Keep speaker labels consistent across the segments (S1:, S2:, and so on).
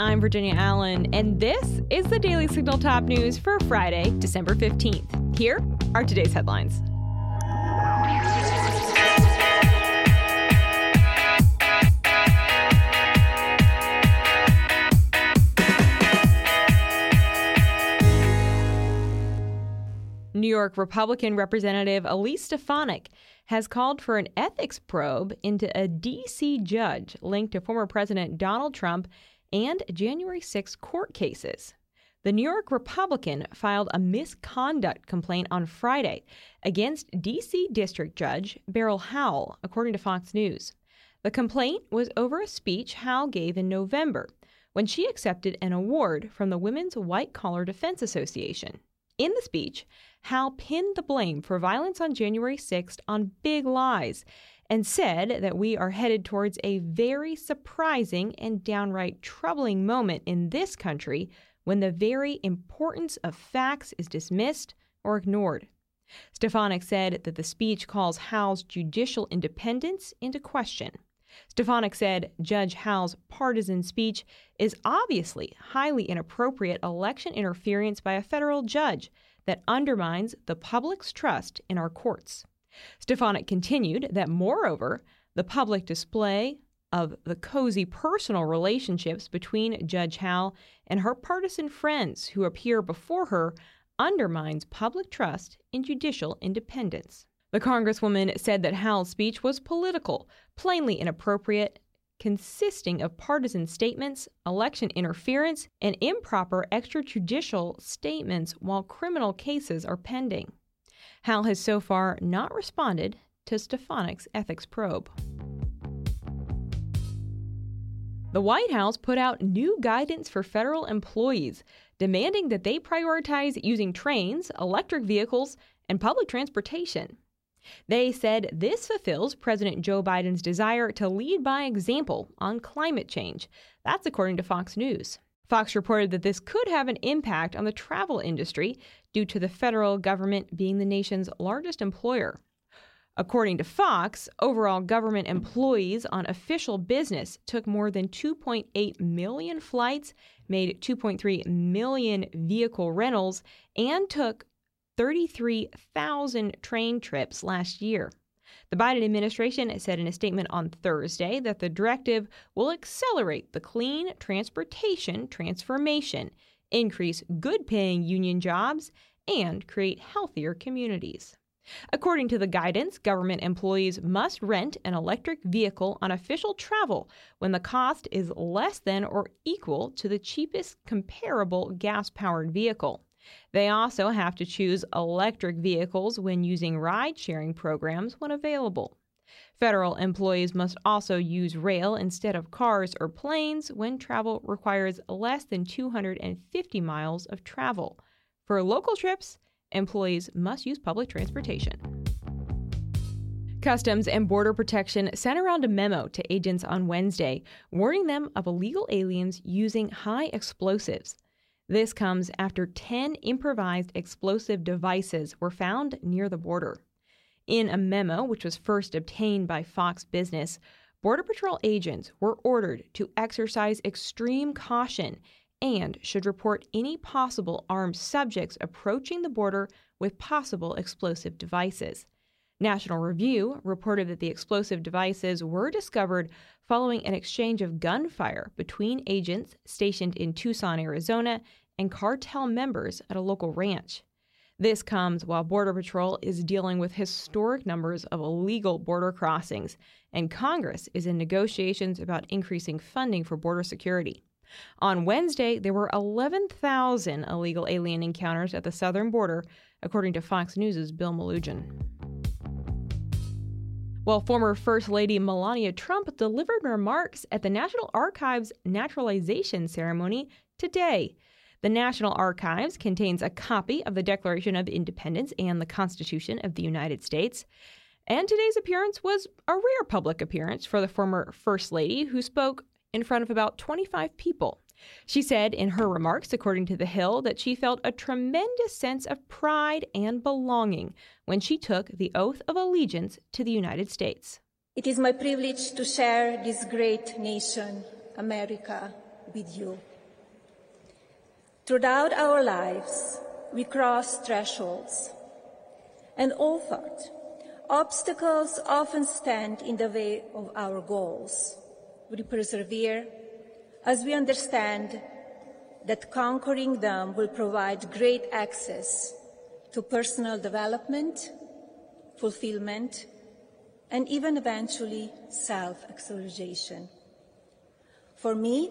S1: I'm Virginia Allen, and this is the Daily Signal Top News for Friday, December 15th. Here are today's headlines. New York Republican Representative Elise Stefanik has called for an ethics probe into a D.C. judge linked to former President Donald Trump and January 6 court cases. The New York Republican filed a misconduct complaint on Friday against D.C. District Judge Beryl Howell, according to Fox News. The complaint was over a speech Howell gave in November when she accepted an award from the Women's White Collar Defense Association. In the speech, Howell pinned the blame for violence on January 6th on big lies and said that we are headed towards a very surprising and downright troubling moment in this country when the very importance of facts is dismissed or ignored. Stefanik said that the speech calls Howell's judicial independence into question. Stefanik said Judge Howell's partisan speech is obviously highly inappropriate election interference by a federal judge that undermines the public's trust in our courts. Stefanik continued that, moreover, the public display of the cozy personal relationships between Judge Howell and her partisan friends who appear before her undermines public trust in judicial independence. The Congresswoman said that Howell's speech was political, plainly inappropriate, consisting of partisan statements, election interference, and improper extrajudicial statements while criminal cases are pending. Howell has so far not responded to Stefanik's ethics probe. The White House put out new guidance for federal employees, demanding that they prioritize using trains, electric vehicles, and public transportation. They said this fulfills President Joe Biden's desire to lead by example on climate change. That's according to Fox News. Fox reported that this could have an impact on the travel industry due to the federal government being the nation's largest employer. According to Fox, overall government employees on official business took more than 2.8 million flights, made 2.3 million vehicle rentals, and took 33,000 train trips last year. The Biden administration said in a statement on Thursday that the directive will accelerate the clean transportation transformation, increase good paying union jobs, and create healthier communities. According to the guidance, government employees must rent an electric vehicle on official travel when the cost is less than or equal to the cheapest comparable gas powered vehicle. They also have to choose electric vehicles when using ride sharing programs when available. Federal employees must also use rail instead of cars or planes when travel requires less than 250 miles of travel. For local trips, employees must use public transportation. Customs and Border Protection sent around a memo to agents on Wednesday warning them of illegal aliens using high explosives. This comes after 10 improvised explosive devices were found near the border. In a memo, which was first obtained by Fox Business, Border Patrol agents were ordered to exercise extreme caution and should report any possible armed subjects approaching the border with possible explosive devices. National Review reported that the explosive devices were discovered following an exchange of gunfire between agents stationed in Tucson, Arizona, and cartel members at a local ranch. This comes while Border Patrol is dealing with historic numbers of illegal border crossings, and Congress is in negotiations about increasing funding for border security. On Wednesday, there were 11,000 illegal alien encounters at the southern border, according to Fox News' Bill Melugin. While former First Lady Melania Trump delivered remarks at the National Archives naturalization ceremony today. The National Archives contains a copy of the Declaration of Independence and the Constitution of the United States. And today's appearance was a rare public appearance for the former First Lady, who spoke in front of about 25 people. She said in her remarks, according to The Hill, that she felt a tremendous sense of pride and belonging when she took the oath of allegiance to the United States.
S2: It is my privilege to share this great nation, America, with you. Throughout our lives, we cross thresholds, and often obstacles often stand in the way of our goals. We persevere as we understand that conquering them will provide great access to personal development, fulfillment, and even eventually self-actualization. For me,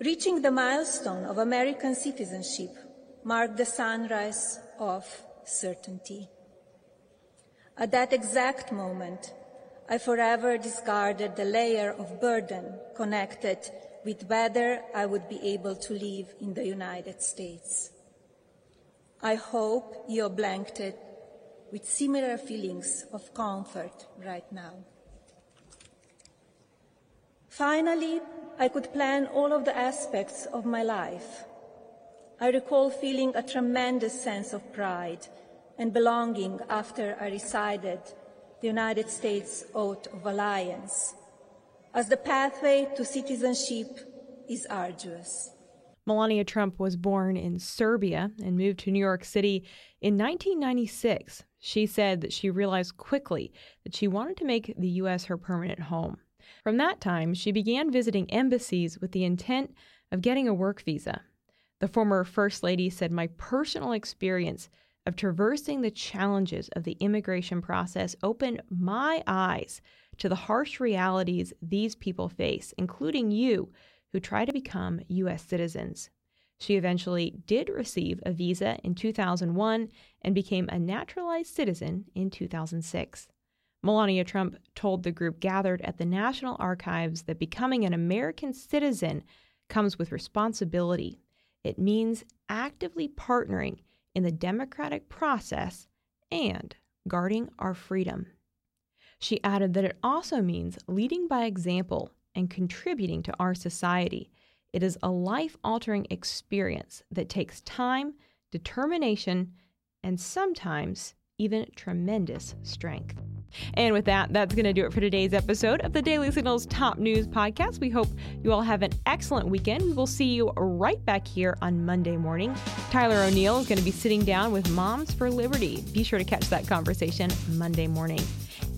S2: reaching the milestone of American citizenship marked the sunrise of certainty. At that exact moment, I forever discarded the layer of burden connected with whether I would be able to live in the United States. I hope you're blanketed with similar feelings of comfort right now. Finally, I could plan all of the aspects of my life. I recall feeling a tremendous sense of pride and belonging after I recited the United States Oath of Alliance, as the pathway to citizenship is arduous.
S1: Melania Trump was born in Serbia and moved to New York City in 1996. She said that she realized quickly that she wanted to make the U.S. her permanent home. From that time, she began visiting embassies with the intent of getting a work visa. The former First Lady said, My personal experience of traversing the challenges of the immigration process opened my eyes to the harsh realities these people face, including you who try to become U.S. citizens. She eventually did receive a visa in 2001 and became a naturalized citizen in 2006. Melania Trump told the group gathered at the National Archives that becoming an American citizen comes with responsibility. It means actively partnering in the democratic process and guarding our freedom. She added that it also means leading by example and contributing to our society. It is a life altering experience that takes time, determination, and sometimes even tremendous strength. And with that, that's going to do it for today's episode of the Daily Signals Top News Podcast. We hope you all have an excellent weekend. We will see you right back here on Monday morning. Tyler O'Neill is going to be sitting down with Moms for Liberty. Be sure to catch that conversation Monday morning.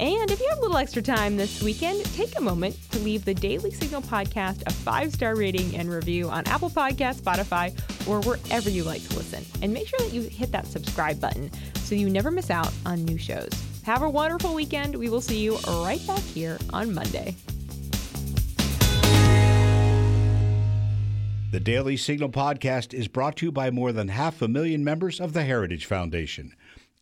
S1: And if you have a little extra time this weekend, take a moment to leave the Daily Signal podcast a five star rating and review on Apple Podcasts, Spotify, or wherever you like to listen. And make sure that you hit that subscribe button so you never miss out on new shows. Have a wonderful weekend. We will see you right back here on Monday.
S3: The Daily Signal podcast is brought to you by more than half a million members of the Heritage Foundation.